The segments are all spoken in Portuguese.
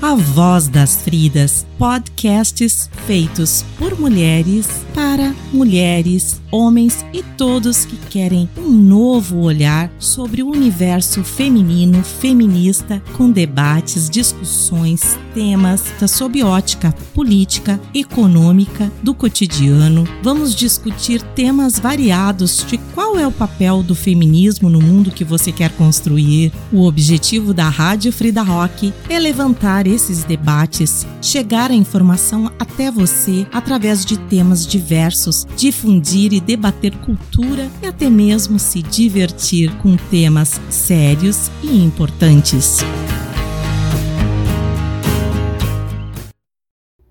A Voz das Fridas, podcasts feitos por mulheres, para mulheres, homens e todos que querem um novo olhar sobre o universo feminino, feminista, com debates, discussões, temas da sob ótica política, econômica, do cotidiano. Vamos discutir temas variados de qual é o papel do feminismo no mundo que você quer construir. O objetivo da Rádio Frida Rock é levantar esses debates, chegar a informação até você através de temas diversos, difundir e debater cultura e até mesmo se divertir com temas sérios e importantes.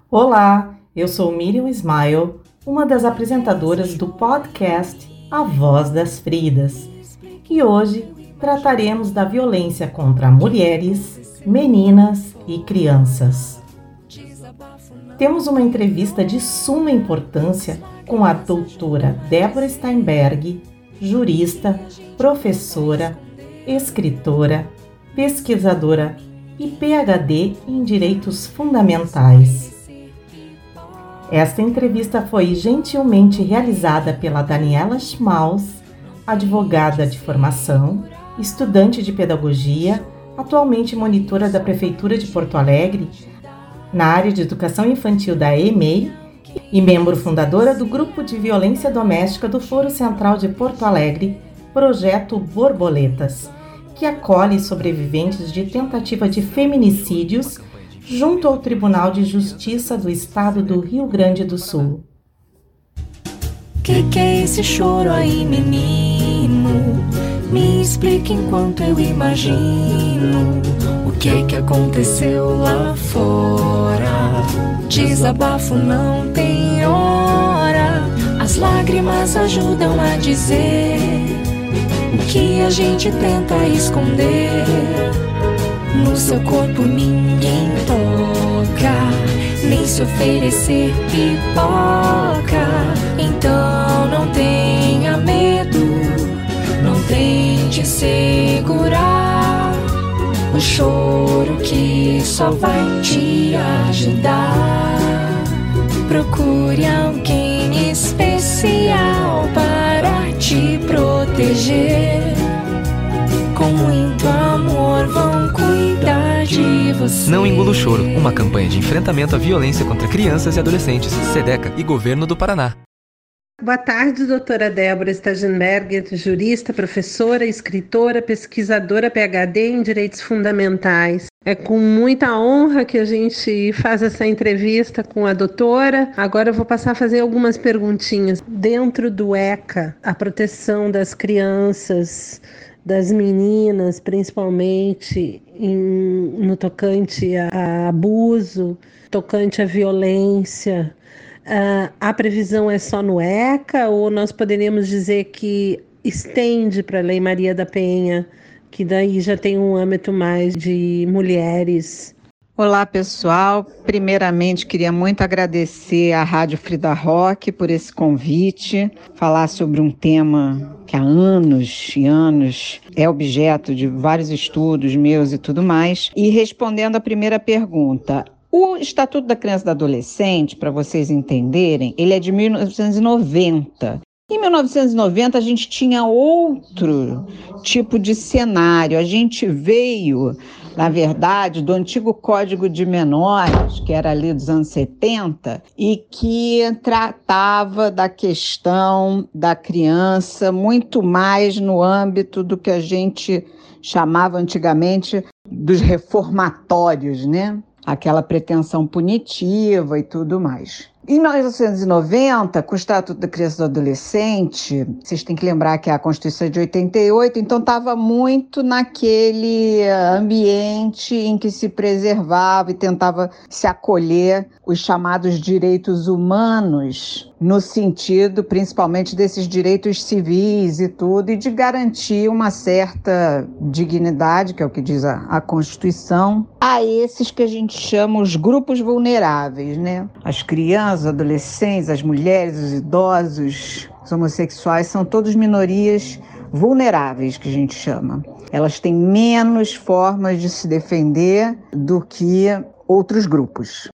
Olá, eu sou Miriam Smile, uma das apresentadoras do podcast A Voz das Fridas, e hoje trataremos da violência contra mulheres, meninas e crianças. Temos uma entrevista de suma importância com a doutora Débora Steinberg, jurista, professora, escritora, pesquisadora e PhD em Direitos Fundamentais. Esta entrevista foi gentilmente realizada pela Daniela Schmaus, advogada de formação, estudante de pedagogia, atualmente monitora da Prefeitura de Porto Alegre na área de educação infantil da EMEI e membro fundadora do Grupo de Violência Doméstica do Foro Central de Porto Alegre, Projeto Borboletas, que acolhe sobreviventes de tentativa de feminicídios junto ao Tribunal de Justiça do Estado do Rio Grande do Sul. Que que é esse choro aí, menino? Me explique enquanto eu imagino o que é que aconteceu lá fora. Desabafo não tem hora, as lágrimas ajudam a dizer o que a gente tenta esconder. No seu corpo ninguém toca, nem se oferecer pipoca. Então não tenha segurar o choro que só vai te ajudar. Procure alguém especial para te proteger. Com muito amor vão cuidar de você. Não engula o choro, uma campanha de enfrentamento à violência contra crianças e adolescentes, SEDECA e Governo do Paraná. Boa tarde, doutora Débora Stagenberger, jurista, professora, escritora, pesquisadora PhD em Direitos Fundamentais. É com muita honra que a gente faz essa entrevista com a doutora. Agora eu vou passar a fazer algumas perguntinhas. Dentro do ECA, a proteção das crianças, das meninas, principalmente em, no tocante a abuso, tocante à violência, Uh, a previsão é só no ECA ou nós poderíamos dizer que estende para a Lei Maria da Penha, que daí já tem um âmbito mais de mulheres? Olá, pessoal. Primeiramente, queria muito agradecer à Rádio Frida Rock por esse convite, falar sobre um tema que há anos e anos é objeto de vários estudos meus e tudo mais. E respondendo à primeira pergunta, o Estatuto da Criança e do Adolescente, para vocês entenderem, ele é de 1990. Em 1990 a gente tinha outro tipo de cenário. A gente veio, na verdade, do antigo Código de Menores, que era ali dos anos 70, e que tratava da questão da criança muito mais no âmbito do que a gente chamava antigamente dos reformatórios, né? Aquela pretensão punitiva e tudo mais. Em 1990, com o Estatuto da Criança e do Adolescente, vocês têm que lembrar que é a Constituição de 88, então estava muito naquele ambiente em que se preservava e tentava se acolher os chamados direitos humanos, no sentido principalmente desses direitos civis e tudo, e de garantir uma certa dignidade, que é o que diz a, a Constituição, a esses que a gente chama os grupos vulneráveis, né? As crianças, adolescentes, as mulheres, os idosos, os homossexuais, são todos minorias vulneráveis, que a gente chama. elas têm menos formas de se defender do que outros grupos.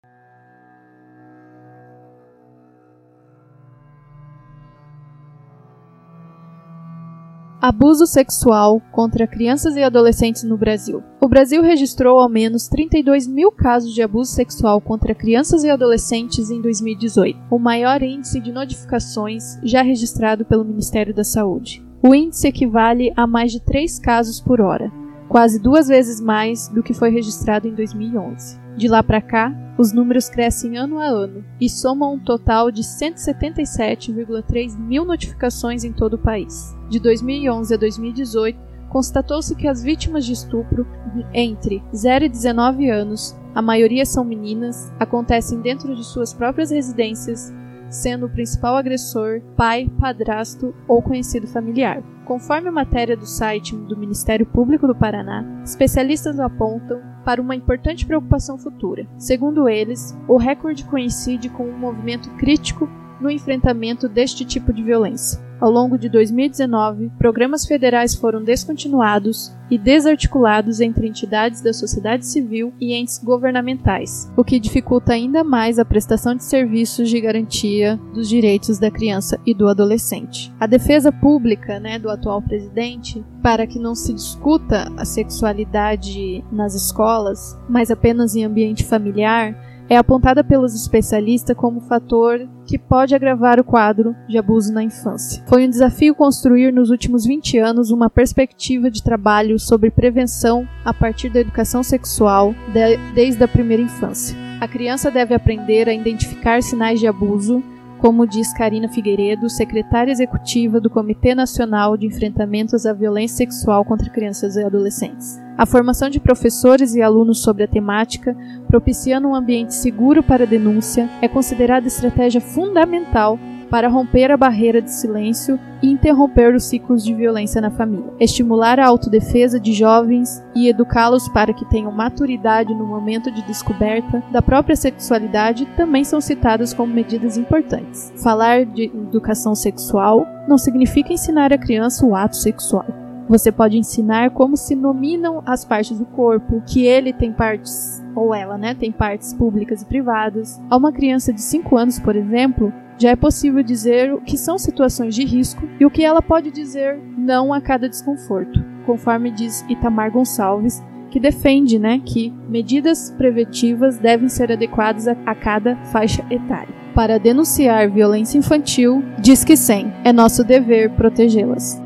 Abuso sexual contra crianças e adolescentes no Brasil. O Brasil registrou ao menos 32 mil casos de abuso sexual contra crianças e adolescentes em 2018, o maior índice de notificações já registrado pelo Ministério da Saúde. O índice equivale a mais de 3 casos por hora, quase duas vezes mais do que foi registrado em 2011. De lá para cá, os números crescem ano a ano e somam um total de 177,3 mil notificações em todo o país. De 2011 a 2018, constatou-se que as vítimas de estupro entre 0 e 19 anos, a maioria são meninas, acontecem dentro de suas próprias residências sendo o principal agressor pai, padrasto ou conhecido familiar. Conforme a matéria do site do Ministério Público do Paraná, especialistas apontam para uma importante preocupação futura. Segundo eles, o recorde coincide com um movimento crítico no enfrentamento deste tipo de violência. Ao longo de 2019, programas federais foram descontinuados e desarticulados entre entidades da sociedade civil e entes governamentais, o que dificulta ainda mais a prestação de serviços de garantia dos direitos da criança e do adolescente. A defesa pública né, do atual presidente para que não se discuta a sexualidade nas escolas, mas apenas em ambiente familiar, é apontada pelos especialistas como fator que pode agravar o quadro de abuso na infância. Foi um desafio construir nos últimos 20 anos uma perspectiva de trabalho sobre prevenção a partir da educação sexual de, desde a primeira infância. A criança deve aprender a identificar sinais de abuso, como diz Karina Figueiredo, secretária executiva do Comitê Nacional de Enfrentamentos à Violência Sexual contra Crianças e Adolescentes. A formação de professores e alunos sobre a temática, propiciando um ambiente seguro para denúncia, é considerada estratégia fundamental para romper a barreira de silêncio e interromper os ciclos de violência na família. Estimular a autodefesa de jovens e educá-los para que tenham maturidade no momento de descoberta da própria sexualidade também são citadas como medidas importantes. Falar de educação sexual não significa ensinar a criança o ato sexual. Você pode ensinar como se nominam as partes do corpo, que ele tem partes, ou ela, né, tem partes públicas e privadas. A uma criança de 5 anos, por exemplo, já é possível dizer o que são situações de risco e o que ela pode dizer não a cada desconforto, conforme diz Itamar Gonçalves, que defende né, que medidas preventivas devem ser adequadas a, cada faixa etária. Para denunciar violência infantil, diz que sim, é nosso dever protegê-las.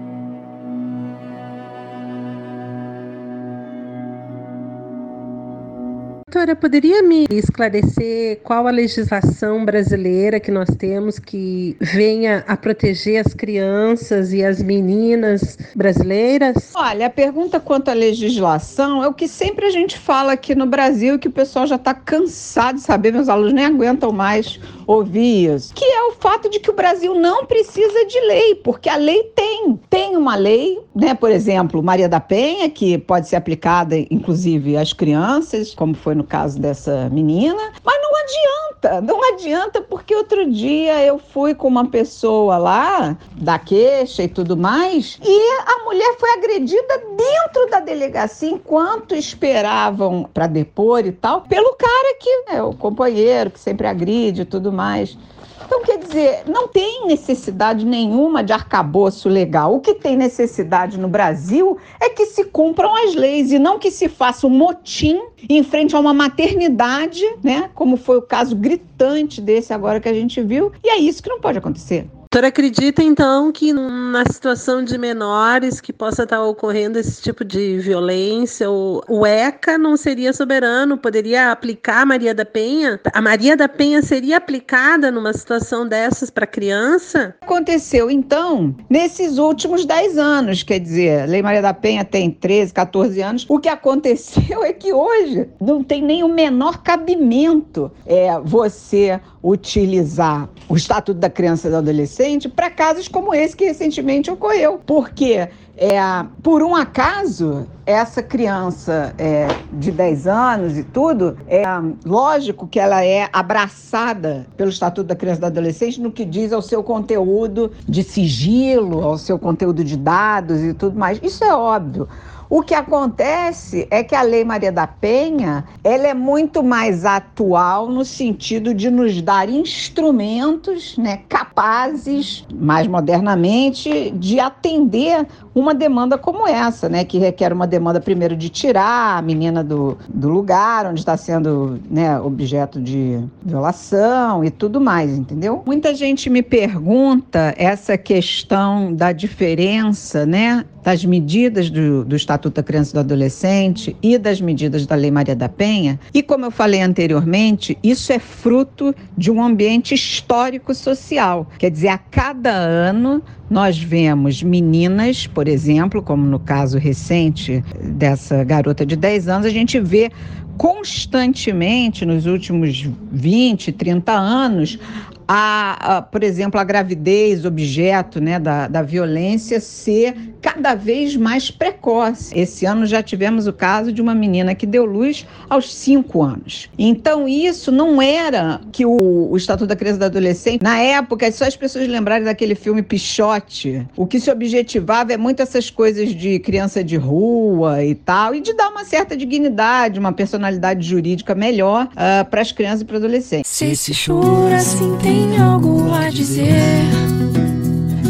Doutora, poderia me esclarecer qual a legislação brasileira que nós temos que venha a proteger as crianças e as meninas brasileiras? Olha, a pergunta quanto à legislação é o que sempre a gente fala aqui no Brasil, que o pessoal já está cansado de saber, meus alunos nem aguentam mais ouvir isso, que é o fato de que o Brasil não precisa de lei, porque a lei tem. Tem uma lei, né? Por exemplo, Maria da Penha, que pode ser aplicada, inclusive, às crianças, como foi no caso dessa menina, mas não adianta, não adianta, porque outro dia eu fui com uma pessoa lá, da queixa e tudo mais, e a mulher foi agredida dentro da delegacia, enquanto esperavam para depor e tal, pelo cara que é o companheiro, que sempre agride e tudo mais. Então, quer dizer, não tem necessidade nenhuma de arcabouço legal. O que tem necessidade no Brasil é que se cumpram as leis e não que se faça um motim em frente a uma maternidade, né? Como foi o caso gritante desse agora que a gente viu. E é isso que não pode acontecer doutora acredita então que na situação de menores que possa estar ocorrendo esse tipo de violência, o, ECA não seria soberano, poderia aplicar a Maria da Penha? A Maria da Penha seria aplicada numa situação dessas para criança? Aconteceu então nesses últimos 10 anos, quer dizer, a Lei Maria da Penha tem 13, 14 anos. O que aconteceu é que hoje não tem nem o menor cabimento é, você utilizar o Estatuto da Criança e do Adolescente para casos como esse que recentemente ocorreu. Porque é, por um acaso, essa criança é, de 10 anos e tudo, é lógico que ela é abraçada pelo Estatuto da Criança e do Adolescente no que diz ao seu conteúdo de sigilo, ao seu conteúdo de dados e tudo mais. Isso é óbvio. O que acontece é que a Lei Maria da Penha, ela é muito mais atual no sentido de nos dar instrumentos, né, capazes, mais modernamente, de atender uma demanda como essa, né, que requer uma demanda primeiro de tirar a menina do, do lugar onde está sendo, né, objeto de violação e tudo mais, entendeu? Muita gente me pergunta essa questão da diferença, né, das medidas do, do Estatuto da Criança e do Adolescente e das medidas da Lei Maria da Penha. E como eu falei anteriormente, isso é fruto de um ambiente histórico-social. Quer dizer, a cada ano nós vemos meninas, por exemplo, como no caso recente dessa garota de 10 anos, a gente vê constantemente nos últimos 20, 30 anos a, a, por exemplo, a gravidez, objeto né, da, da violência, ser cada vez mais precoce. Esse ano já tivemos o caso de uma menina que deu luz aos 5 anos. Então, isso não era que o, o Estatuto da Criança e do Adolescente, na época, só as pessoas lembrarem daquele filme Pichote, o que se objetivava é muito essas coisas de criança de rua e tal, e de dar uma certa dignidade, uma personalidade jurídica melhor uh, para as crianças e para adolescentes. Se esse choro assim tem tem algo a dizer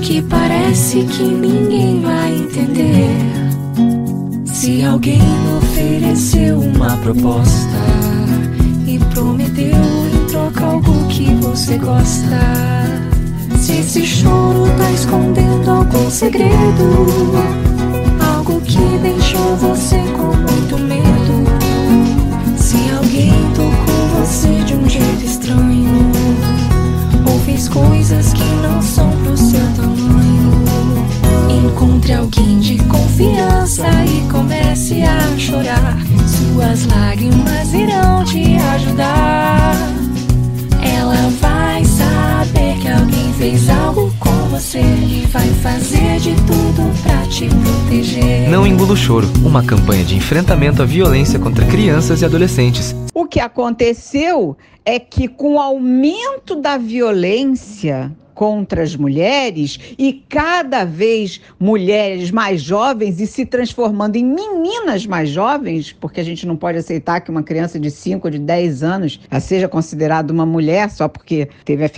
que parece que ninguém vai entender. Se alguém ofereceu uma proposta e prometeu em troca algo que você gosta. Se esse choro tá escondendo algum segredo, algo que deixou você com muito coisas que não são pro seu tamanho. Encontre alguém de confiança e comece a chorar. Suas lágrimas irão te ajudar. Ela vai saber que alguém fez algo com você e vai fazer de tudo pra te proteger. Não engula o choro, uma campanha de enfrentamento à violência contra crianças e adolescentes. O que aconteceu é que, com o aumento da violência contra as mulheres e cada vez mulheres mais jovens e se transformando em meninas mais jovens, porque a gente não pode aceitar que uma criança de 5 ou de 10 anos seja considerada uma mulher só porque teve a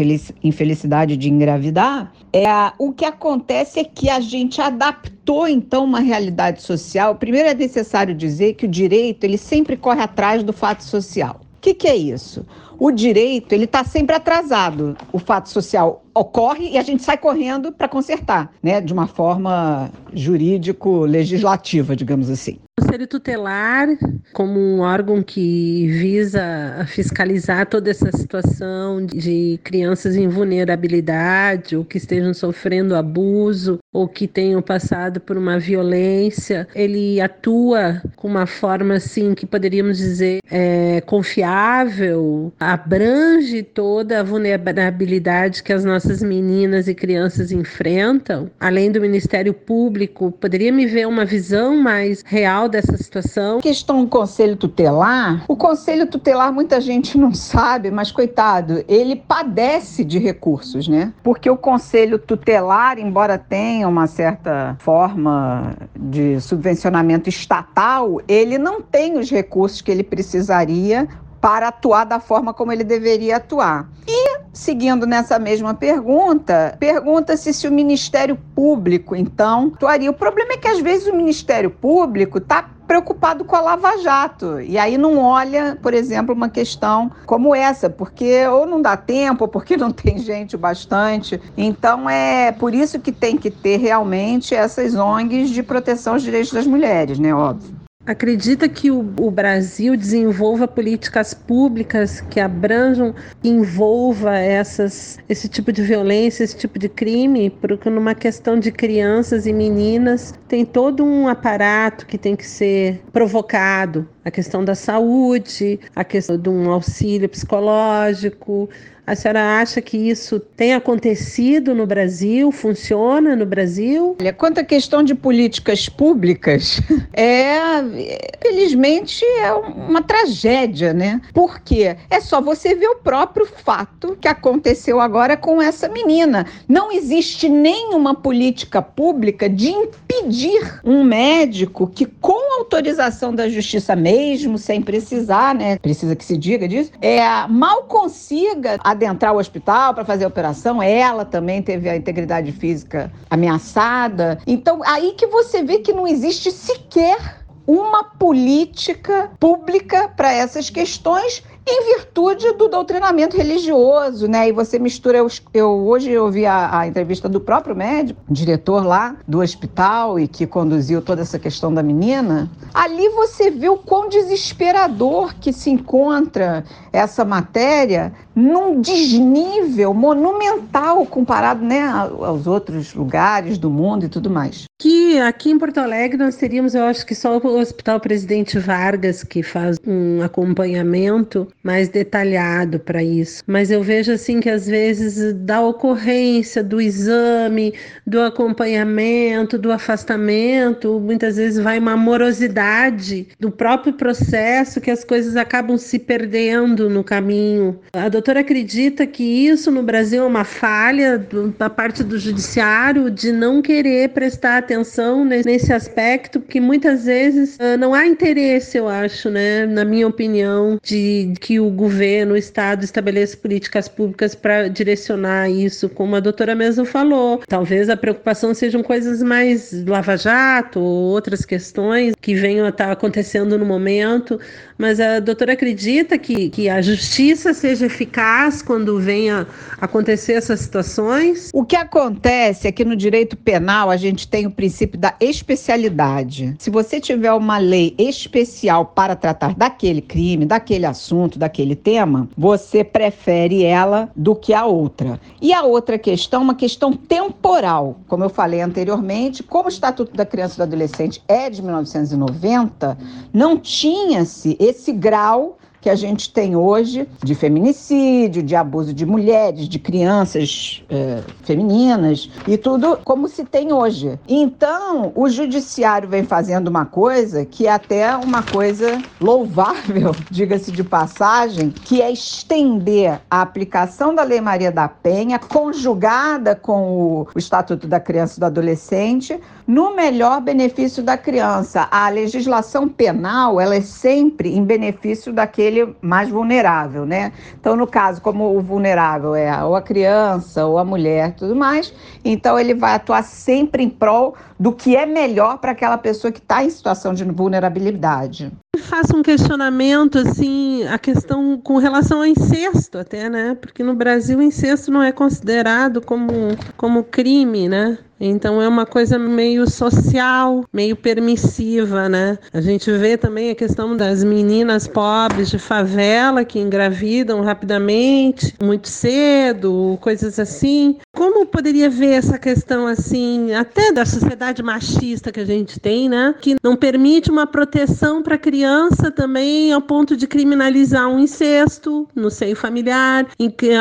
infelicidade de engravidar. É, o que acontece é que a gente adaptou então uma realidade social. Primeiro é necessário dizer que o direito ele sempre corre atrás do fato social. O que, que é isso? o direito ele está sempre atrasado. O fato social ocorre e a gente sai correndo para consertar, né? De uma forma jurídico-legislativa, digamos assim. Conselho Tutelar, como um órgão que visa fiscalizar toda essa situação de crianças em vulnerabilidade ou que estejam sofrendo abuso ou que tenham passado por uma violência, ele atua com uma forma assim que poderíamos dizer é, confiável, abrange toda a vulnerabilidade que as nossas meninas e crianças enfrentam. Além do Ministério Público, poderia me ver uma visão mais real dessa situação? Questão do Conselho Tutelar. O Conselho Tutelar muita gente não sabe, mas coitado, ele padece de recursos, né? Porque o Conselho Tutelar, embora tenha uma certa forma de subvencionamento estatal, ele não tem os recursos que ele precisaria para atuar da forma como ele deveria atuar. E, seguindo nessa mesma pergunta, pergunta-se se o Ministério Público, então, atuaria. O problema é que, às vezes, o Ministério Público está preocupado com a Lava Jato. E aí não olha, por exemplo, uma questão como essa, porque ou não dá tempo, ou porque não tem gente bastante. Então é por isso que tem que ter realmente essas ONGs de proteção aos direitos das mulheres, né? Óbvio. Acredita que o, o, Brasil desenvolva políticas públicas que abranjam, que envolva essas, esse tipo de violência, esse tipo de crime? Porque numa questão de crianças e meninas tem todo um aparato que tem que ser provocado. A questão da saúde, a questão de um auxílio psicológico, A senhora acha que isso tem acontecido no Brasil? Funciona no Brasil? Olha, quanto à questão de políticas públicas, é, felizmente, é uma tragédia, né? Porque é só você ver o próprio fato que aconteceu agora com essa menina. Não existe nenhuma política pública de impedir um médico que, com autorização da justiça mesmo, sem precisar, né? Precisa que se diga disso, é, mal consiga adentrar o hospital para fazer a operação. Ela também teve a integridade física ameaçada. Então, aí que você vê que não existe sequer uma política pública para essas questões em virtude do doutrinamento religioso, né? E você mistura. Eu, eu hoje ouvi a, a, entrevista do próprio médico, diretor lá do hospital e que conduziu toda essa questão da menina. Ali você vê o quão desesperador que se encontra essa matéria num desnível monumental comparado né, aos outros lugares do mundo e tudo mais. Que aqui em Porto Alegre nós teríamos, eu acho que só o Hospital Presidente Vargas que faz um acompanhamento mais detalhado para isso. Mas eu vejo assim que às vezes da ocorrência do exame, do acompanhamento, do afastamento, muitas vezes vai uma morosidade do próprio processo que as coisas acabam se perdendo no caminho. A doutora doutora acredita que isso no Brasil é uma falha do, da parte do judiciário de não querer prestar atenção nesse aspecto, porque muitas vezes uh, não há interesse, eu acho, né, na minha opinião, de que o governo, o Estado estabeleça políticas públicas para direcionar isso, como a doutora mesmo falou. Talvez a preocupação sejam coisas mais lava-jato ou outras questões que venham a estar acontecendo no momento, mas a doutora acredita que, que a justiça seja eficaz eficaz quando venha acontecer essas situações? O que acontece é que no direito penal a gente tem o princípio da especialidade. Se você tiver uma lei especial para tratar daquele crime, daquele assunto, daquele tema, você prefere ela do que a outra. E a outra questão, uma questão temporal. Como eu falei anteriormente, como o Estatuto da Criança e do Adolescente é de 1990, não tinha-se esse grau que a gente tem hoje de feminicídio, de abuso de mulheres, de crianças é, femininas e tudo como se tem hoje. Então, o judiciário vem fazendo uma coisa que é até uma coisa louvável, diga-se de passagem, que é estender a aplicação da Lei Maria da Penha, conjugada com o, o Estatuto da Criança e do Adolescente, no melhor benefício da criança. A legislação penal, ela é sempre em benefício daquele mais vulnerável, né? Então, no caso, como o vulnerável é ou a criança ou a mulher, tudo mais, então ele vai atuar sempre em prol do que é melhor para aquela pessoa que está em situação de vulnerabilidade. Faço um questionamento assim, a questão com relação ao incesto até, né? Porque no Brasil o incesto não é considerado como, como crime, né? Então é uma coisa meio social, meio permissiva, né? A gente vê também a questão das meninas pobres de favela que engravidam rapidamente, muito cedo, coisas assim. Como poderia ver essa questão assim, até da sociedade machista que a gente tem, né? Que não permite uma proteção para a criança também ao ponto de criminalizar um incesto no seio familiar,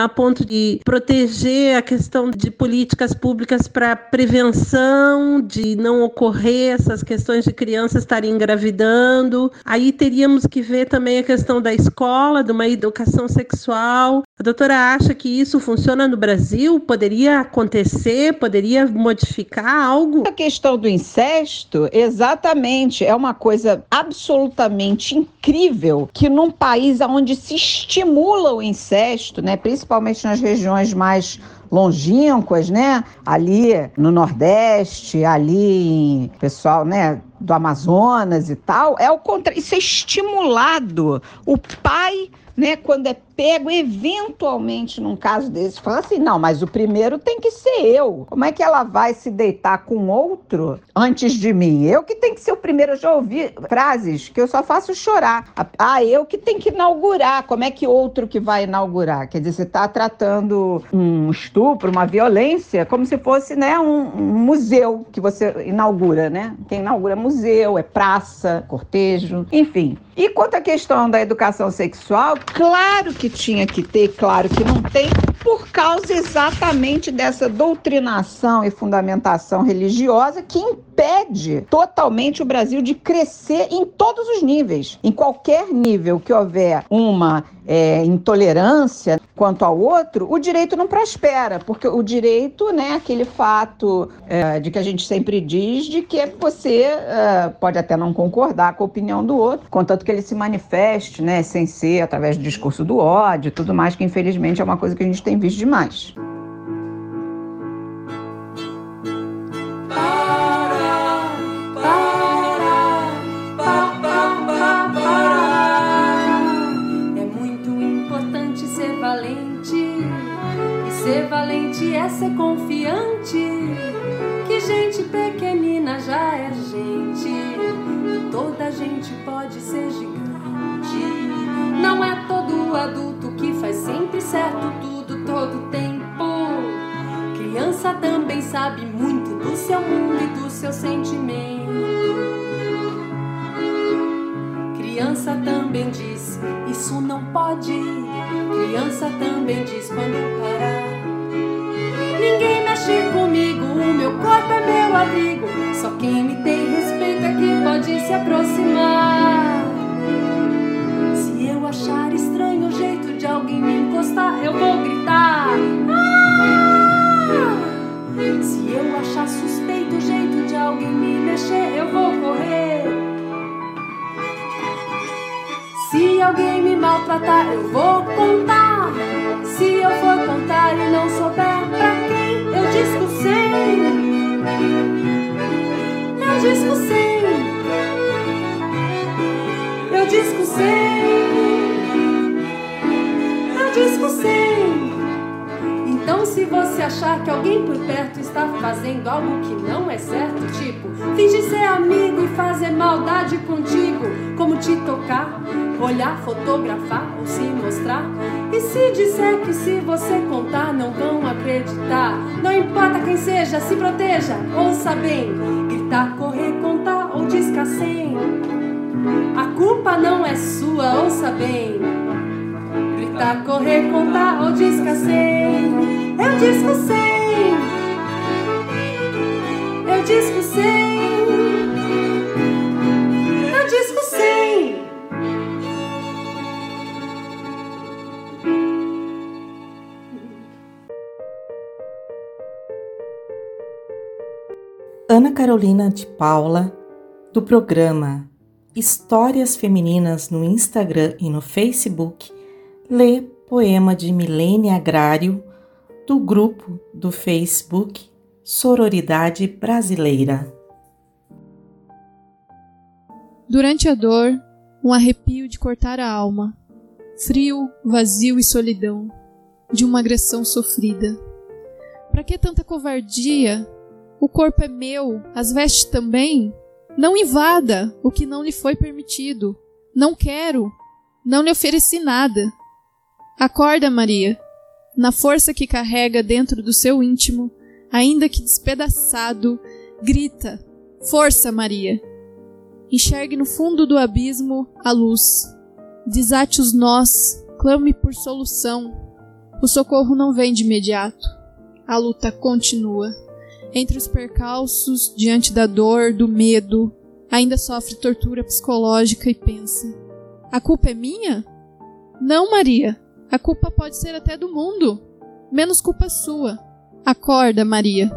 a ponto de proteger a questão de políticas públicas para prevenir prevenção de não ocorrer essas questões de crianças estarem engravidando. Aí teríamos que ver também a questão da escola, de uma educação sexual. A doutora acha que isso funciona no Brasil? Poderia acontecer? Poderia modificar algo? A questão do incesto, exatamente, é uma coisa absolutamente incrível que num país onde se estimula o incesto, né, principalmente nas regiões mais longínquas, né? Ali no Nordeste, ali em pessoal, né? Do Amazonas e tal, é o contrário. Isso é estimulado. O pai, né? Quando é pego eventualmente num caso desse, fala assim: não, mas o primeiro tem que ser eu. Como é que ela vai se deitar com outro antes de mim? Eu que tenho que ser o primeiro. Eu já ouvi frases que eu só faço chorar. Ah, eu que tenho que inaugurar. Como é que outro que vai inaugurar? Quer dizer, você está tratando um estupro, uma violência, como se fosse né, um, um museu que você inaugura, né? Quem inaugura museu, é praça, cortejo, enfim. E quanto à questão da educação sexual, claro que tinha que ter, claro que não tem, por causa exatamente dessa doutrinação e fundamentação religiosa que impede totalmente o Brasil de crescer em todos os níveis. Em qualquer nível que houver uma é, intolerância quanto ao outro, o direito não prospera, porque o direito, né, aquele fato é, de que a gente sempre diz de que você é, pode até não concordar com a opinião do outro, contanto que ele se manifeste, né, sem ser através do discurso do ódio, tudo mais que infelizmente é uma coisa que a gente tem visto demais. é ser confiante. Que gente pequenina já é gente. e toda gente pode ser gigante. Não é todo adulto que faz sempre certo tudo todo tempo. Criança também sabe muito do seu mundo e do seu sentimento. Criança também diz, isso não pode. Criança também diz quando parar. Ninguém mexe comigo, o meu corpo é meu abrigo. Só quem me tem se aproximar. Se eu achar estranho o jeito de alguém me encostar, eu vou gritar. Ah! Se eu achar suspeito o jeito de alguém me mexer, eu vou correr. Se alguém me maltratar, eu vou contar. Se eu for contar e não souber pra disco sem. Disco sem. Eu disco sem. Então, se você achar que alguém por perto está fazendo algo que não é certo, tipo, fingir ser amigo e fazer maldade contigo, como te tocar, olhar, fotografar ou se mostrar. E se disser que se você contar não vão acreditar, não importa quem seja, se proteja, ouça bem, gritar, correr, contar ou sem. A culpa não é sua, ouça bem. Gritar, correr, contar ou sem. Eu disco sem. Eu disco sem. Ana Carolina de Paula, do programa Histórias Femininas no Instagram e no Facebook, lê poema de Milene Agrário, do grupo do Facebook Sororidade Brasileira. Durante a dor, um arrepio de cortar a alma, frio, vazio e solidão, de uma agressão sofrida. Para que tanta covardia o corpo é meu, as vestes também. Não invada o que não lhe foi permitido. Não quero. Não lhe ofereci nada. Acorda, Maria. Na força que carrega dentro do seu íntimo, ainda que despedaçado, grita: Força, Maria! Enxergue no fundo do abismo a luz. Desate os nós, clame por solução. O socorro não vem de imediato. A luta continua. Entre os percalços, diante da dor, do medo, ainda sofre tortura psicológica e pensa: A culpa é minha? Não, Maria. A culpa pode ser até do mundo. Menos culpa sua. Acorda, Maria.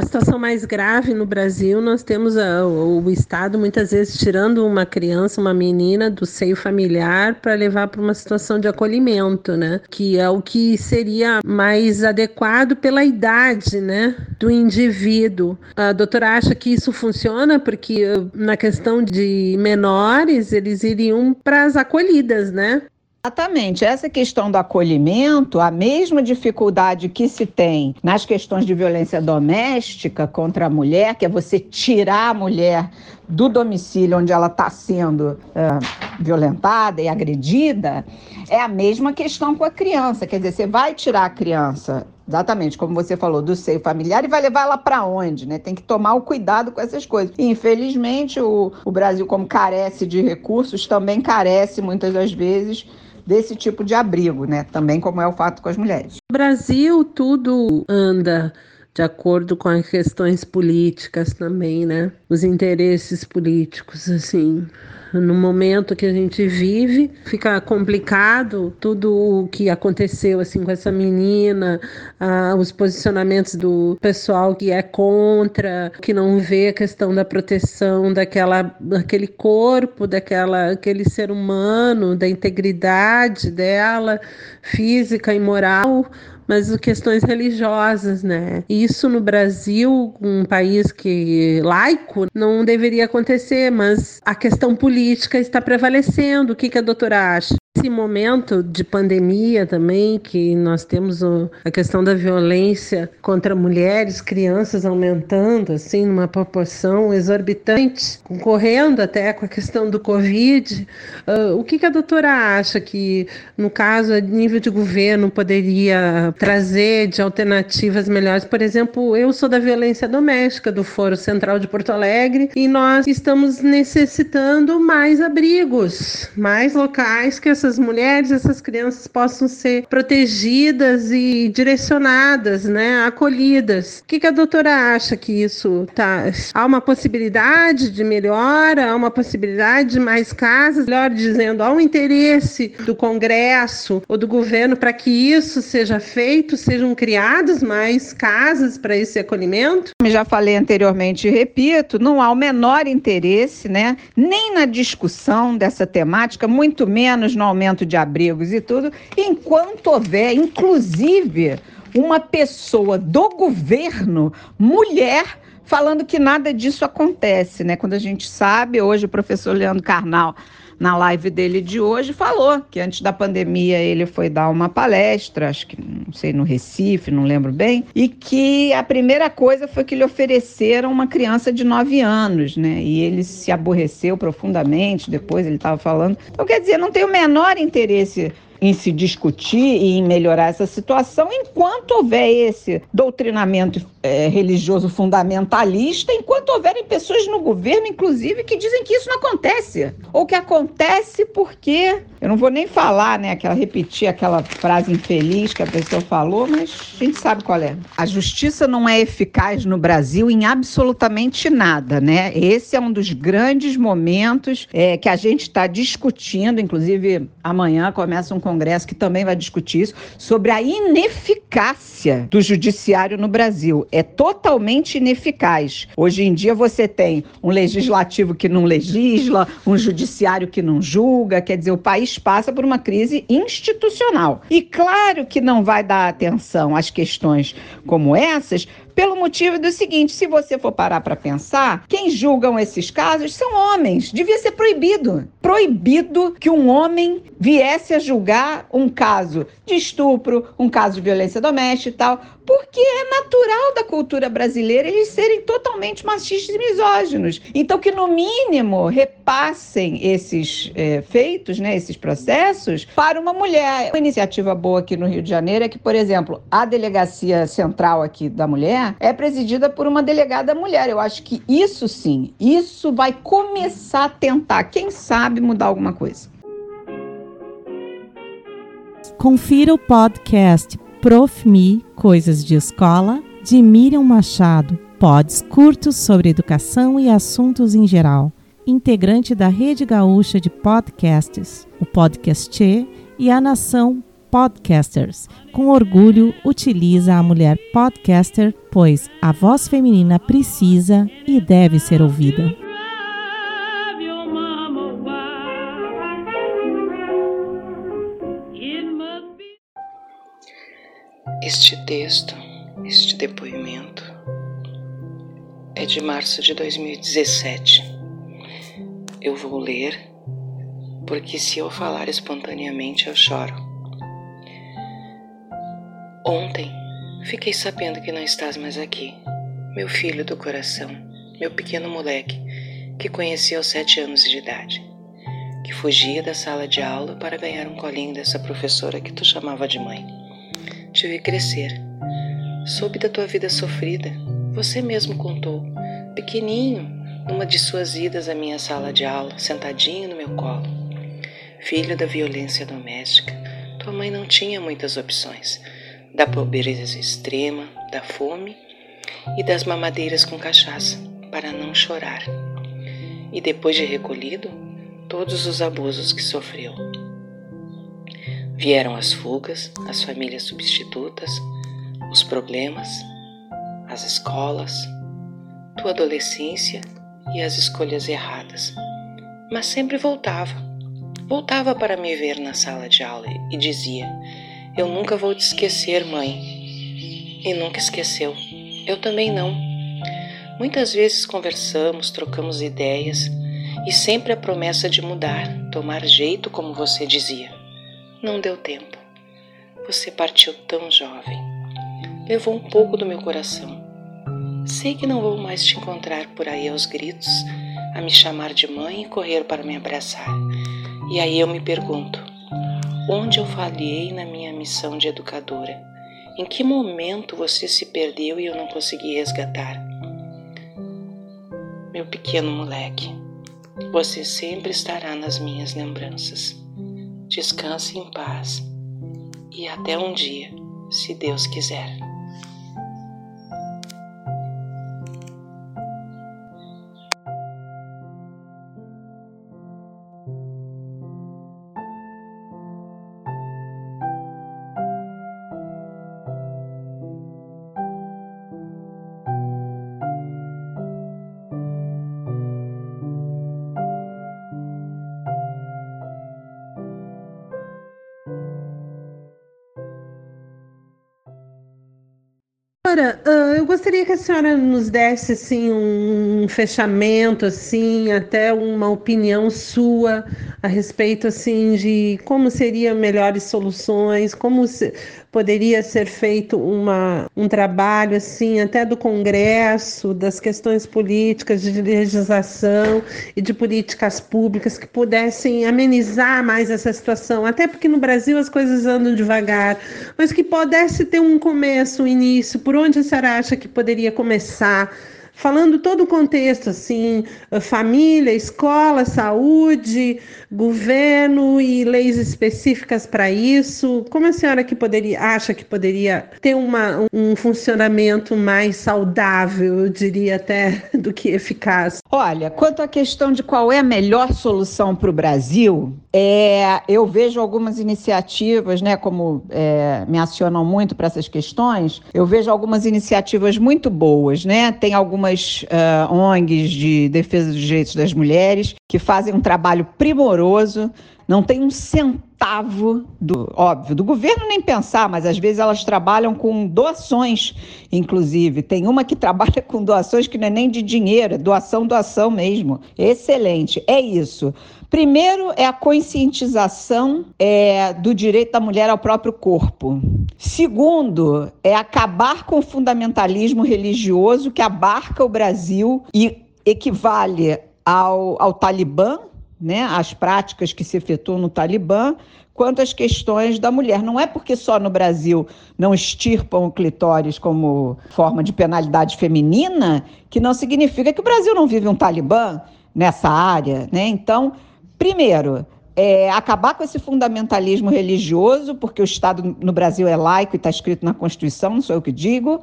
A situação mais grave no Brasil, nós temos a, o, Estado muitas vezes tirando uma criança, uma menina do seio familiar para levar para uma situação de acolhimento, né? Que é o que seria mais adequado pela idade, né? Do indivíduo. A doutora acha que isso funciona porque na questão de menores, eles iriam para as acolhidas, né? Exatamente. Essa questão do acolhimento, a mesma dificuldade que se tem nas questões de violência doméstica contra a mulher, que é você tirar a mulher do domicílio onde ela está sendo uh, violentada e agredida, é a mesma questão com a criança. Quer dizer, você vai tirar a criança exatamente como você falou, do seio familiar e vai levar ela para onde, né? Tem que tomar o cuidado com essas coisas. E, infelizmente, o, o Brasil, como carece de recursos, também carece muitas das vezes desse tipo de abrigo, né? Também como é o fato com as mulheres. No Brasil, tudo anda de acordo com as questões políticas também, né? Os interesses políticos, assim no momento que a gente vive, fica complicado tudo o que aconteceu assim com essa menina, ah, os posicionamentos do pessoal que é contra, que não vê a questão da proteção daquela, daquele corpo, daquela, aquele ser humano, da integridade dela, física e moral mas questões religiosas, né? Isso no Brasil, um país que laico, não deveria acontecer, mas a questão política está prevalecendo. O que, que a doutora acha? Esse momento de pandemia também, que nós temos a questão da violência contra mulheres, crianças aumentando, assim, numa proporção exorbitante, concorrendo até com a questão do Covid. Uh, o que, que a doutora acha que, no caso, a nível de governo, poderia trazer de alternativas melhores? Por exemplo, eu sou da violência doméstica do Foro Central de Porto Alegre e nós estamos necessitando mais abrigos, mais locais que essas mulheres, essas crianças possam ser protegidas e direcionadas, né, acolhidas. O que, que a doutora acha que isso tá? Há uma possibilidade de melhora, há uma possibilidade de mais casas, melhor dizendo, há um interesse do Congresso ou do governo para que isso seja feito, sejam criadas mais casas para esse acolhimento? Como já falei anteriormente e repito, não há o menor interesse, né, nem na discussão dessa temática, muito menos no aumento de abrigos e tudo, enquanto houver, inclusive, uma pessoa do governo, mulher, falando que nada disso acontece, né? Quando a gente sabe, hoje o professor Leandro Carnal, na live dele de hoje, falou que antes da pandemia ele foi dar uma palestra, acho que não sei, no Recife, não lembro bem, e que a primeira coisa foi que lhe ofereceram uma criança de 9 anos, né? E ele se aborreceu profundamente, depois ele estava falando. Então, quer dizer, não tem o menor interesse em se discutir e em melhorar essa situação, enquanto houver esse doutrinamento é, religioso fundamentalista, enquanto houverem pessoas no governo, inclusive, que dizem que isso não acontece. Ou que acontece porque. Eu não vou nem falar, né? Aquela, repetir aquela frase infeliz que a pessoa falou, mas a gente sabe qual é. A justiça não é eficaz no Brasil em absolutamente nada, né? Esse é um dos grandes momentos é, que a gente está discutindo, inclusive amanhã começa um congresso que também vai discutir isso, sobre a ineficácia do judiciário no Brasil. É totalmente ineficaz. Hoje em dia você tem um legislativo que não legisla, um judiciário que não julga, quer dizer, o país passa por uma crise institucional. E claro que não vai dar atenção às questões como essas, pelo motivo do seguinte: se você for parar para pensar, quem julgam esses casos são homens. Devia ser proibido. Proibido que um homem viesse a julgar um caso de estupro, um caso de violência doméstica e tal, porque é natural da cultura brasileira eles serem totalmente machistas e misóginos. Então, que no mínimo repassem esses é, feitos, né, esses processos, para uma mulher. Uma iniciativa boa aqui no Rio de Janeiro é que, por exemplo, a delegacia central aqui da mulher é presidida por uma delegada mulher. Eu acho que isso sim, isso vai começar a tentar, quem sabe, mudar alguma coisa. Confira o podcast Prof. Me Coisas de Escola, de Miriam Machado, pods curtos sobre educação e assuntos em geral, integrante da Rede Gaúcha de Podcasts, o Podcast e a Nação Podcasters. Com orgulho, utiliza a mulher podcaster, pois a voz feminina precisa e deve ser ouvida. Este texto, este depoimento, é de março de 2017. Eu vou ler, porque se eu falar espontaneamente eu choro. Ontem fiquei sabendo que não estás mais aqui, meu filho do coração, meu pequeno moleque, que conheci aos sete anos de idade, que fugia da sala de aula para ganhar um colinho dessa professora que tu chamava de mãe te vi crescer, Soube da tua vida sofrida. Você mesmo contou, pequenininho, numa de suas idas à minha sala de aula, sentadinho no meu colo. Filho da violência doméstica, tua mãe não tinha muitas opções. Da pobreza extrema, da fome e das mamadeiras com cachaça, para não chorar. E depois de recolhido, todos os abusos que sofreu. Vieram as fugas, as famílias substitutas, os problemas, as escolas, tua adolescência e as escolhas erradas. Mas sempre voltava. Voltava para me ver na sala de aula e dizia: Eu nunca vou te esquecer, mãe. E nunca esqueceu. Eu também não. Muitas vezes conversamos, trocamos ideias e sempre a promessa de mudar, tomar jeito, como você dizia. Não deu tempo. Você partiu tão jovem. Levou um pouco do meu coração. Sei que não vou mais te encontrar por aí aos gritos, a me chamar de mãe e correr para me abraçar. E aí eu me pergunto: onde eu falhei na minha missão de educadora? Em que momento você se perdeu e eu não consegui resgatar? Meu pequeno moleque, você sempre estará nas minhas lembranças. Descanse em paz e até um dia, se Deus quiser. Gostaria que a senhora nos desse assim um fechamento, assim, até uma opinião sua a respeito assim de como seriam melhores soluções, como se, poderia ser feito uma, um trabalho assim até do Congresso, das questões políticas, de legislação e de políticas públicas que pudessem amenizar mais essa situação, até porque no Brasil as coisas andam devagar, mas que pudesse ter um começo, um início, por onde a senhora acha que poderia começar? Falando todo o contexto, assim, família, escola, saúde, governo e leis específicas para isso. Como a senhora que poderia acha que poderia ter uma, um funcionamento mais saudável, eu diria até, do que eficaz? Olha, quanto à questão de qual é a melhor solução para o Brasil, é, eu vejo algumas iniciativas, né, como é, me acionam muito para essas questões, eu vejo algumas iniciativas muito boas, né? Tem algumas uh, ONGs de defesa dos direitos das mulheres que fazem um trabalho primoroso, não tem um centavo do óbvio do governo nem pensar, mas às vezes elas trabalham com doações, inclusive. Tem uma que trabalha com doações que não é nem de dinheiro, é doação, doação mesmo. Excelente, é isso. Primeiro é a conscientização é, do direito da mulher ao próprio corpo. Segundo é acabar com o fundamentalismo religioso que abarca o Brasil e equivale ao, ao Talibã, né, as práticas que se efetuam no Talibã, quanto às questões da mulher. Não é porque só no Brasil não extirpam o clitóris como forma de penalidade feminina que não significa que o Brasil não vive um Talibã nessa área, né? Então, Primeiro, é, acabar com esse fundamentalismo religioso, porque o Estado no Brasil é laico e está escrito na Constituição, não sou eu que digo.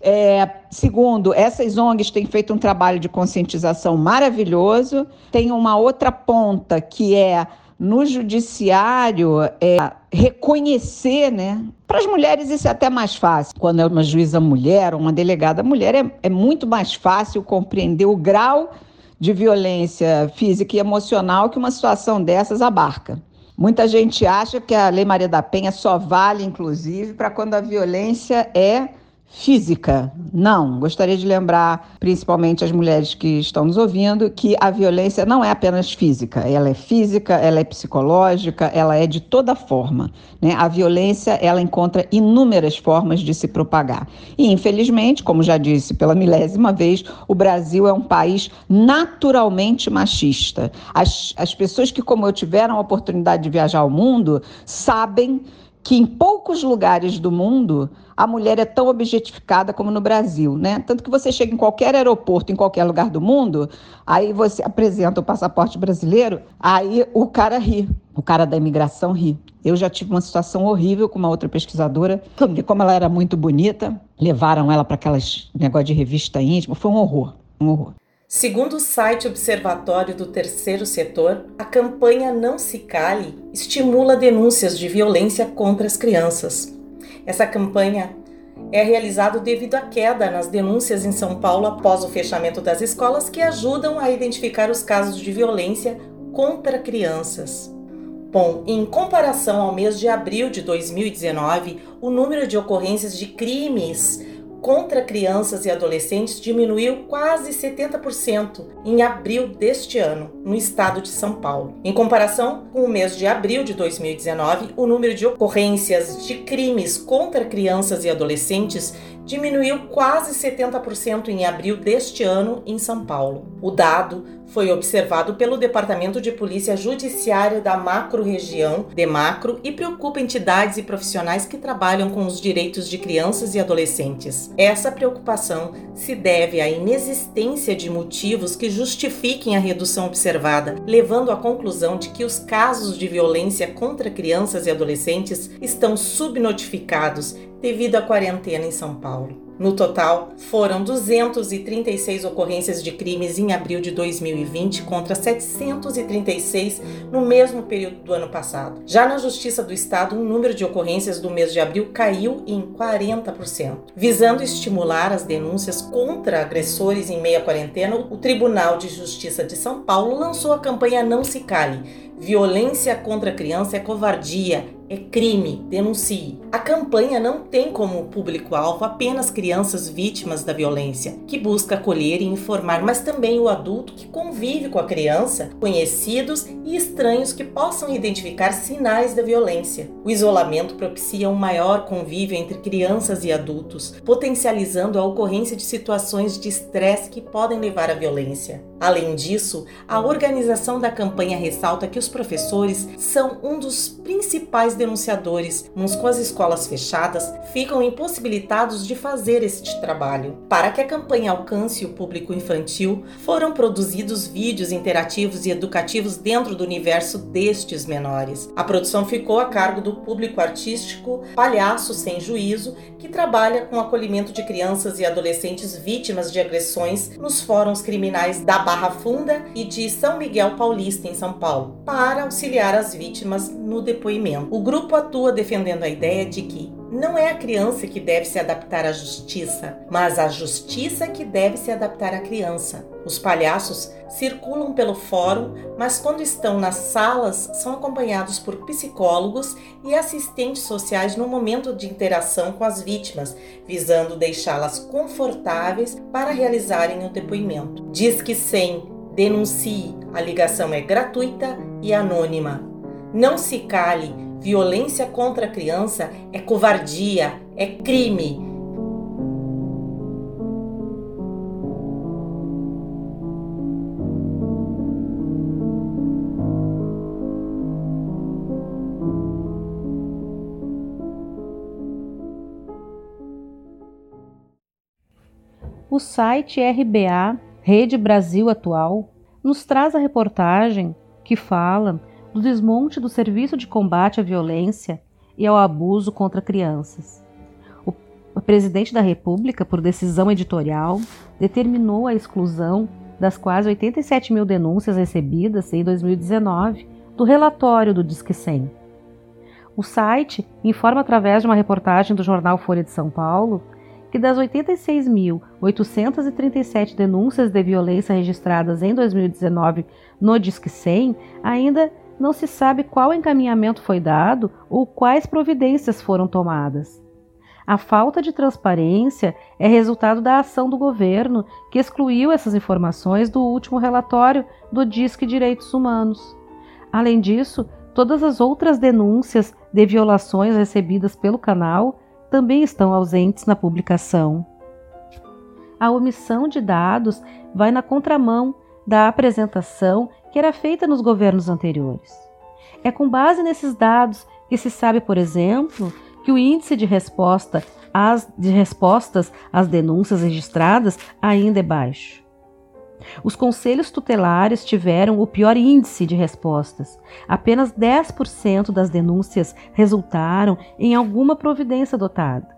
É, segundo, essas ONGs têm feito um trabalho de conscientização maravilhoso. Tem uma outra ponta que é no judiciário é, reconhecer, né? Para as mulheres isso é até mais fácil. Quando é uma juíza mulher, uma delegada mulher, é, é muito mais fácil compreender o grau de violência física e emocional que uma situação dessas abarca. Muita gente acha que a Lei Maria da Penha só vale, inclusive, para quando a violência é física. Não, gostaria de lembrar, principalmente as mulheres que estão nos ouvindo, que a violência não é apenas física, ela é física, ela é psicológica, ela é de toda forma. Né? A violência, ela encontra inúmeras formas de se propagar. E, infelizmente, como já disse pela milésima vez, o Brasil é um país naturalmente machista. As, as pessoas que, como eu, tiveram a oportunidade de viajar ao mundo, sabem que em poucos lugares do mundo a mulher é tão objetificada como no Brasil, né? Tanto que você chega em qualquer aeroporto, em qualquer lugar do mundo, aí você apresenta o passaporte brasileiro, aí o cara ri, o cara da imigração ri. Eu já tive uma situação horrível com uma outra pesquisadora, porque como ela era muito bonita, levaram ela para aquelas negócio de revista íntima, foi um horror, um horror. Segundo o site Observatório do Terceiro Setor, a campanha Não Se Cale estimula denúncias de violência contra as crianças. Essa campanha é realizada devido à queda nas denúncias em São Paulo após o fechamento das escolas que ajudam a identificar os casos de violência contra crianças. Bom, em comparação ao mês de abril de 2019, o número de ocorrências de crimes contra crianças e adolescentes diminuiu quase 70% em abril deste ano, no estado de São Paulo. Em comparação com o mês de abril de 2019, o número de ocorrências de crimes contra crianças e adolescentes diminuiu quase 70% em abril deste ano em São Paulo. O dado foi observado pelo Departamento de Polícia Judiciária da Macro-Região, DEMACRO, e preocupa entidades e profissionais que trabalham com os direitos de crianças e adolescentes. Essa preocupação se deve à inexistência de motivos que justifiquem a redução observada, levando à conclusão de que os casos de violência contra crianças e adolescentes estão subnotificados devido à quarentena em São Paulo. No total, foram 236 ocorrências de crimes em abril de 2020 contra 736 no mesmo período do ano passado. Já na Justiça do Estado, o número de ocorrências do mês de abril caiu em 40%. Visando estimular as denúncias contra agressores em meio à quarentena, o Tribunal de Justiça de São Paulo lançou a campanha Não Se Cale. Violência contra a criança é covardia, é crime, denuncie. A campanha não tem como público-alvo apenas crianças vítimas da violência, que busca acolher e informar, mas também o adulto que convive com a criança, conhecidos e estranhos que possam identificar sinais da violência. O isolamento propicia um maior convívio entre crianças e adultos, potencializando a ocorrência de situações de estresse que podem levar à violência. Além disso, a organização da campanha ressalta que os professores são um dos principais denunciadores, mas com as escolas fechadas, ficam impossibilitados de fazer este trabalho. Para que a campanha alcance o público infantil, foram produzidos vídeos interativos e educativos dentro do universo destes menores. A produção ficou a cargo do público artístico Palhaço Sem Juízo, que trabalha com o acolhimento de crianças e adolescentes vítimas de agressões nos fóruns criminais da Barra Funda e de São Miguel Paulista, em São Paulo, para auxiliar as vítimas no depoimento. O grupo atua defendendo a ideia de que não é a criança que deve se adaptar à justiça, mas a justiça que deve se adaptar à criança. Os palhaços circulam pelo fórum, mas quando estão nas salas são acompanhados por psicólogos e assistentes sociais no momento de interação com as vítimas, visando deixá-las confortáveis para realizarem o depoimento. Diz que sem denuncie, a ligação é gratuita e anônima. Não se cale, violência contra a criança é covardia, é crime. O site RBA, Rede Brasil Atual, nos traz a reportagem que fala do desmonte do Serviço de Combate à Violência e ao Abuso contra Crianças. O presidente da República, por decisão editorial, determinou a exclusão das quase 87 mil denúncias recebidas em 2019 do relatório do Disque 100. O site informa através de uma reportagem do jornal Folha de São Paulo que das 86.837 denúncias de violência registradas em 2019 no Disque 100, ainda não se sabe qual encaminhamento foi dado ou quais providências foram tomadas. A falta de transparência é resultado da ação do governo, que excluiu essas informações do último relatório do Disque Direitos Humanos. Além disso, todas as outras denúncias de violações recebidas pelo canal também estão ausentes na publicação. A omissão de dados vai na contramão da apresentação que era feita nos governos anteriores. É com base nesses dados que se sabe, por exemplo, que o índice de resposta às, de respostas às denúncias registradas ainda é baixo. Os conselhos tutelares tiveram o pior índice de respostas. Apenas 10% das denúncias resultaram em alguma providência adotada.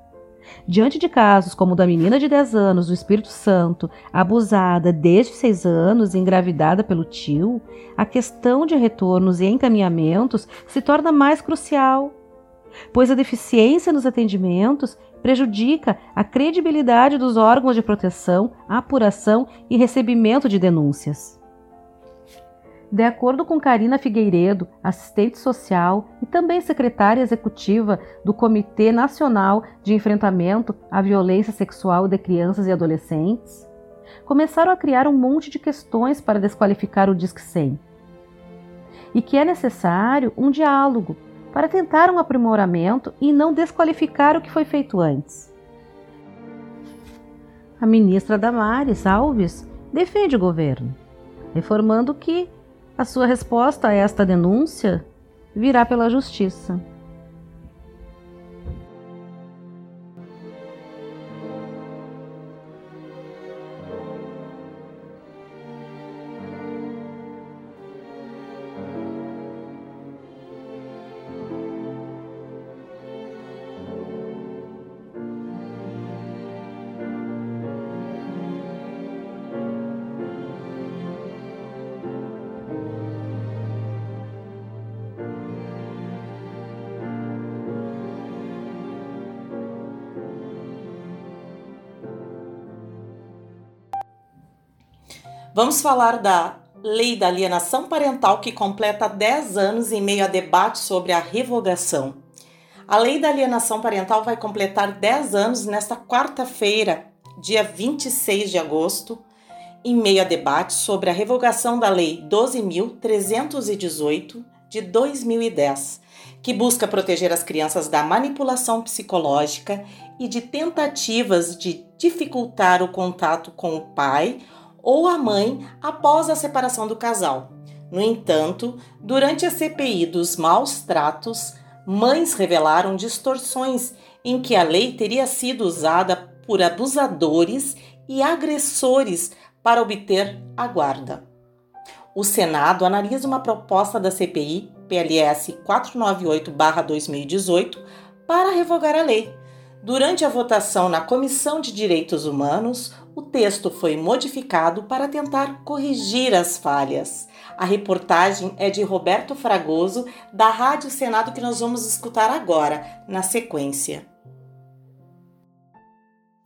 Diante de casos como o da menina de 10 anos do Espírito Santo, abusada desde 6 anos e engravidada pelo tio, a questão de retornos e encaminhamentos se torna mais crucial, pois a deficiência nos atendimentos prejudica a credibilidade dos órgãos de proteção, apuração e recebimento de denúncias. De acordo com Karina Figueiredo, assistente social e também secretária executiva do Comitê Nacional de Enfrentamento à Violência Sexual de Crianças e Adolescentes, começaram a criar um monte de questões para desqualificar o Disque 100. E que é necessário um diálogo para tentar um aprimoramento e não desqualificar o que foi feito antes. A ministra Damares Alves defende o governo, reformando que a sua resposta a esta denúncia virá pela justiça. Vamos falar da Lei da Alienação Parental que completa 10 anos em meio a debate sobre a revogação. A Lei da Alienação Parental vai completar 10 anos nesta quarta-feira, dia 26 de agosto, em meio a debate sobre a revogação da Lei 12.318 de 2010, que busca proteger as crianças da manipulação psicológica e de tentativas de dificultar o contato com o pai ou a mãe após a separação do casal. No entanto, durante a CPI dos maus tratos, mães revelaram distorções em que a lei teria sido usada por abusadores e agressores para obter a guarda. O Senado analisa uma proposta da CPI PLS 498-2018 para revogar a lei. Durante a votação na Comissão de Direitos Humanos, o texto foi modificado para tentar corrigir as falhas. A reportagem é de Roberto Fragoso, da Rádio Senado, que nós vamos escutar agora, na sequência.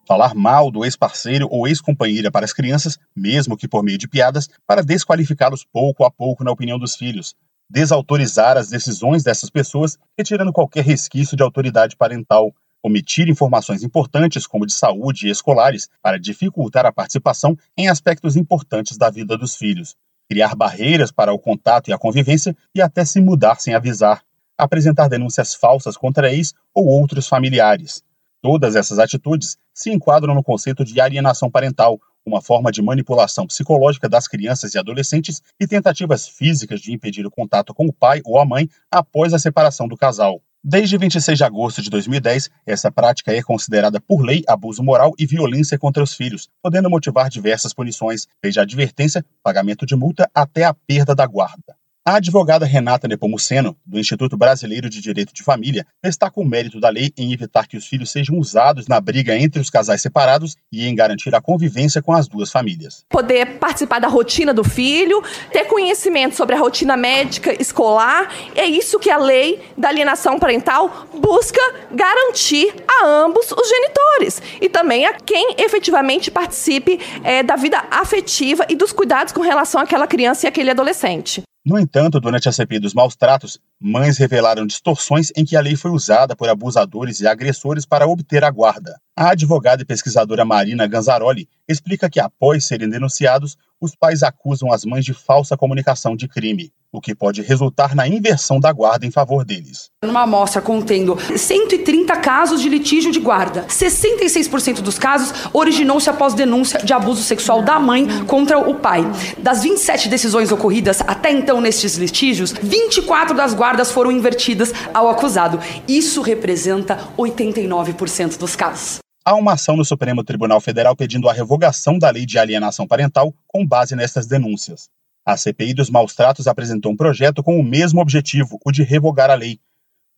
Falar mal do ex-parceiro ou ex-companheira para as crianças, mesmo que por meio de piadas, para desqualificá-los pouco a pouco na opinião dos filhos. Desautorizar as decisões dessas pessoas, retirando qualquer resquício de autoridade parental omitir informações importantes, como de saúde e escolares, para dificultar a participação em aspectos importantes da vida dos filhos, criar barreiras para o contato e a convivência e até se mudar sem avisar, apresentar denúncias falsas contra ex ou outros familiares. Todas essas atitudes se enquadram no conceito de alienação parental, uma forma de manipulação psicológica das crianças e adolescentes e tentativas físicas de impedir o contato com o pai ou a mãe após a separação do casal. Desde 26 de agosto de 2010, essa prática é considerada por lei abuso moral e violência contra os filhos, podendo motivar diversas punições, desde advertência, pagamento de multa até a perda da guarda. A advogada Renata Nepomuceno, do Instituto Brasileiro de Direito de Família, destaca o mérito da lei em evitar que os filhos sejam usados na briga entre os casais separados e em garantir a convivência com as duas famílias. Poder participar da rotina do filho, ter conhecimento sobre a rotina médica escolar, é isso que a lei da alienação parental busca garantir a ambos os genitores e também a quem efetivamente participe é, da vida afetiva e dos cuidados com relação àquela criança e àquele adolescente. No entanto, durante a CPI dos maus tratos, mães revelaram distorções em que a lei foi usada por abusadores e agressores para obter a guarda. A advogada e pesquisadora Marina Ganzaroli explica que, após serem denunciados, os pais acusam as mães de falsa comunicação de crime. O que pode resultar na inversão da guarda em favor deles. Numa amostra contendo 130 casos de litígio de guarda, 66% dos casos originou-se após denúncia de abuso sexual da mãe contra o pai. Das 27 decisões ocorridas até então nestes litígios, 24 das guardas foram invertidas ao acusado. Isso representa 89% dos casos. Há uma ação no Supremo Tribunal Federal pedindo a revogação da lei de alienação parental com base nessas denúncias. A CPI dos maus tratos apresentou um projeto com o mesmo objetivo, o de revogar a lei.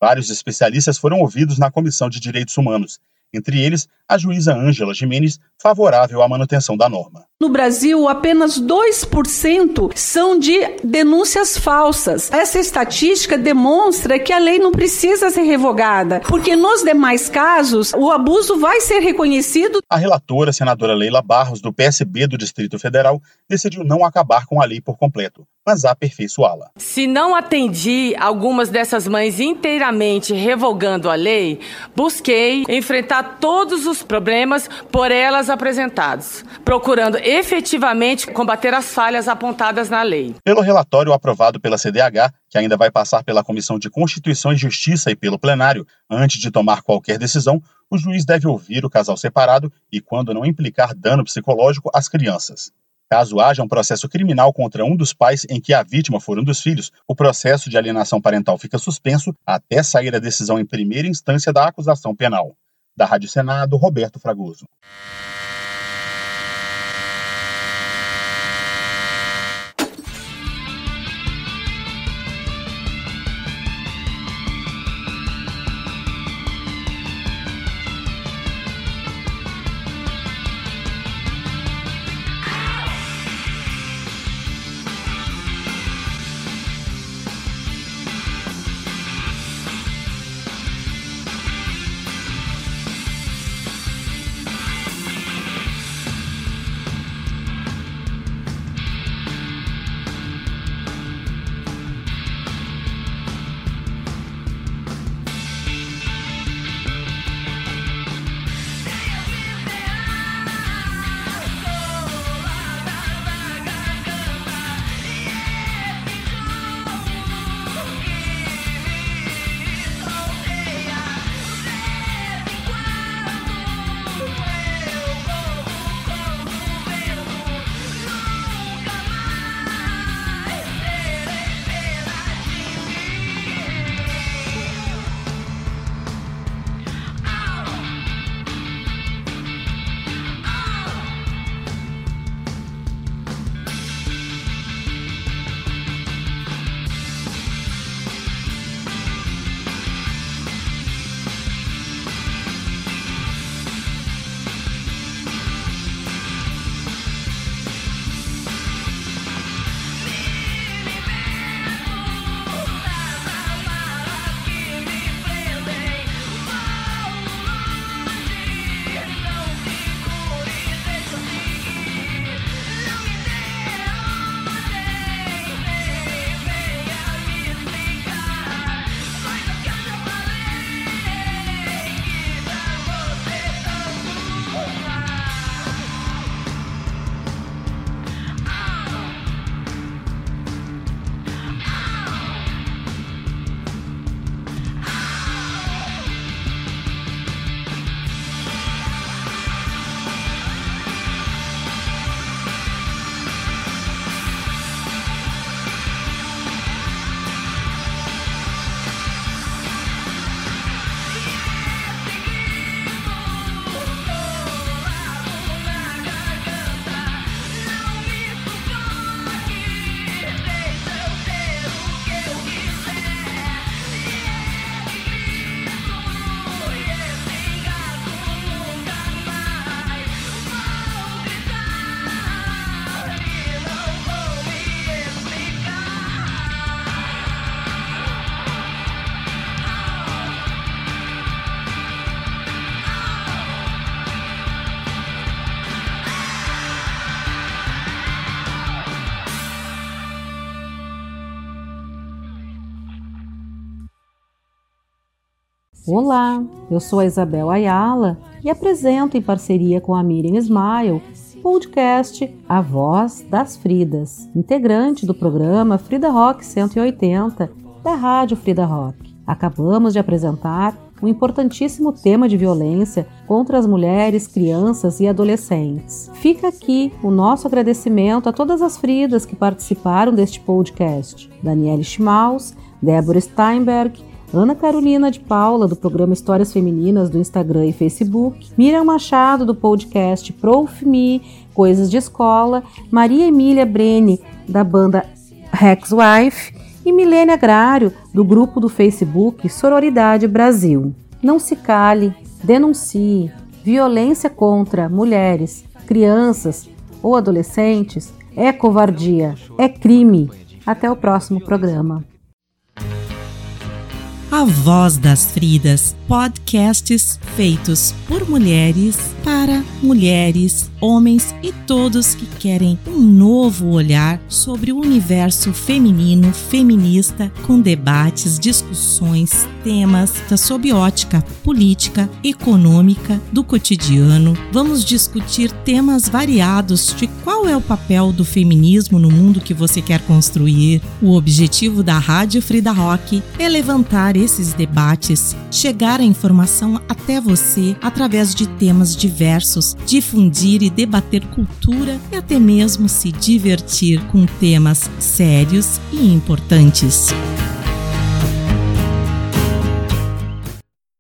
Vários especialistas foram ouvidos na Comissão de Direitos Humanos entre eles a juíza Ângela Jimenez, favorável à manutenção da norma. No Brasil, apenas 2% são de denúncias falsas. Essa estatística demonstra que a lei não precisa ser revogada, porque nos demais casos o abuso vai ser reconhecido. A relatora, senadora Leila Barros, do PSB do Distrito Federal, decidiu não acabar com a lei por completo, mas aperfeiçoá-la. Se não atendi algumas dessas mães inteiramente revogando a lei, busquei enfrentar todos os problemas por elas apresentados, procurando efetivamente combater as falhas apontadas na lei. Pelo relatório aprovado pela CDH, que ainda vai passar pela Comissão de Constituição e Justiça e pelo plenário, antes de tomar qualquer decisão, o juiz deve ouvir o casal separado e, quando não implicar dano psicológico, às crianças. Caso haja um processo criminal contra um dos pais em que a vítima for um dos filhos, o processo de alienação parental fica suspenso até sair a decisão em primeira instância da acusação penal. Da Rádio Senado, Roberto Fragoso. Olá, eu sou a Isabel Ayala e apresento em parceria com a Miriam Smile podcast A Voz das Fridas, integrante do programa Frida Rock 180 da Rádio Frida Rock. Acabamos de apresentar um importantíssimo tema de violência contra as mulheres, crianças e adolescentes. Fica aqui o nosso agradecimento a todas as Fridas que participaram deste podcast: Daniele Schmaus, Débora Steinberg, Ana Carolina de Paula, do programa Histórias Femininas do Instagram e Facebook, Miriam Machado, do podcast Prof. Me, Coisas de Escola, Maria Emília Brene, da banda Rex Wife, e Milene Agrário, do grupo do Facebook Sororidade Brasil. Não se cale, denuncie. Violência contra mulheres, crianças ou adolescentes é covardia, é crime. Até o próximo programa. A Voz das Fridas, podcasts feitos por mulheres, para mulheres, homens e todos que querem um novo olhar sobre o universo feminino, feminista, com debates, discussões, temas sob ótica política, econômica, do cotidiano. Vamos discutir temas variados de qual é o papel do feminismo no mundo que você quer construir. O objetivo da Rádio Frida Rock é levantar esses debates, chegar a informação até você através de temas diversos, difundir e debater cultura e até mesmo se divertir com temas sérios e importantes.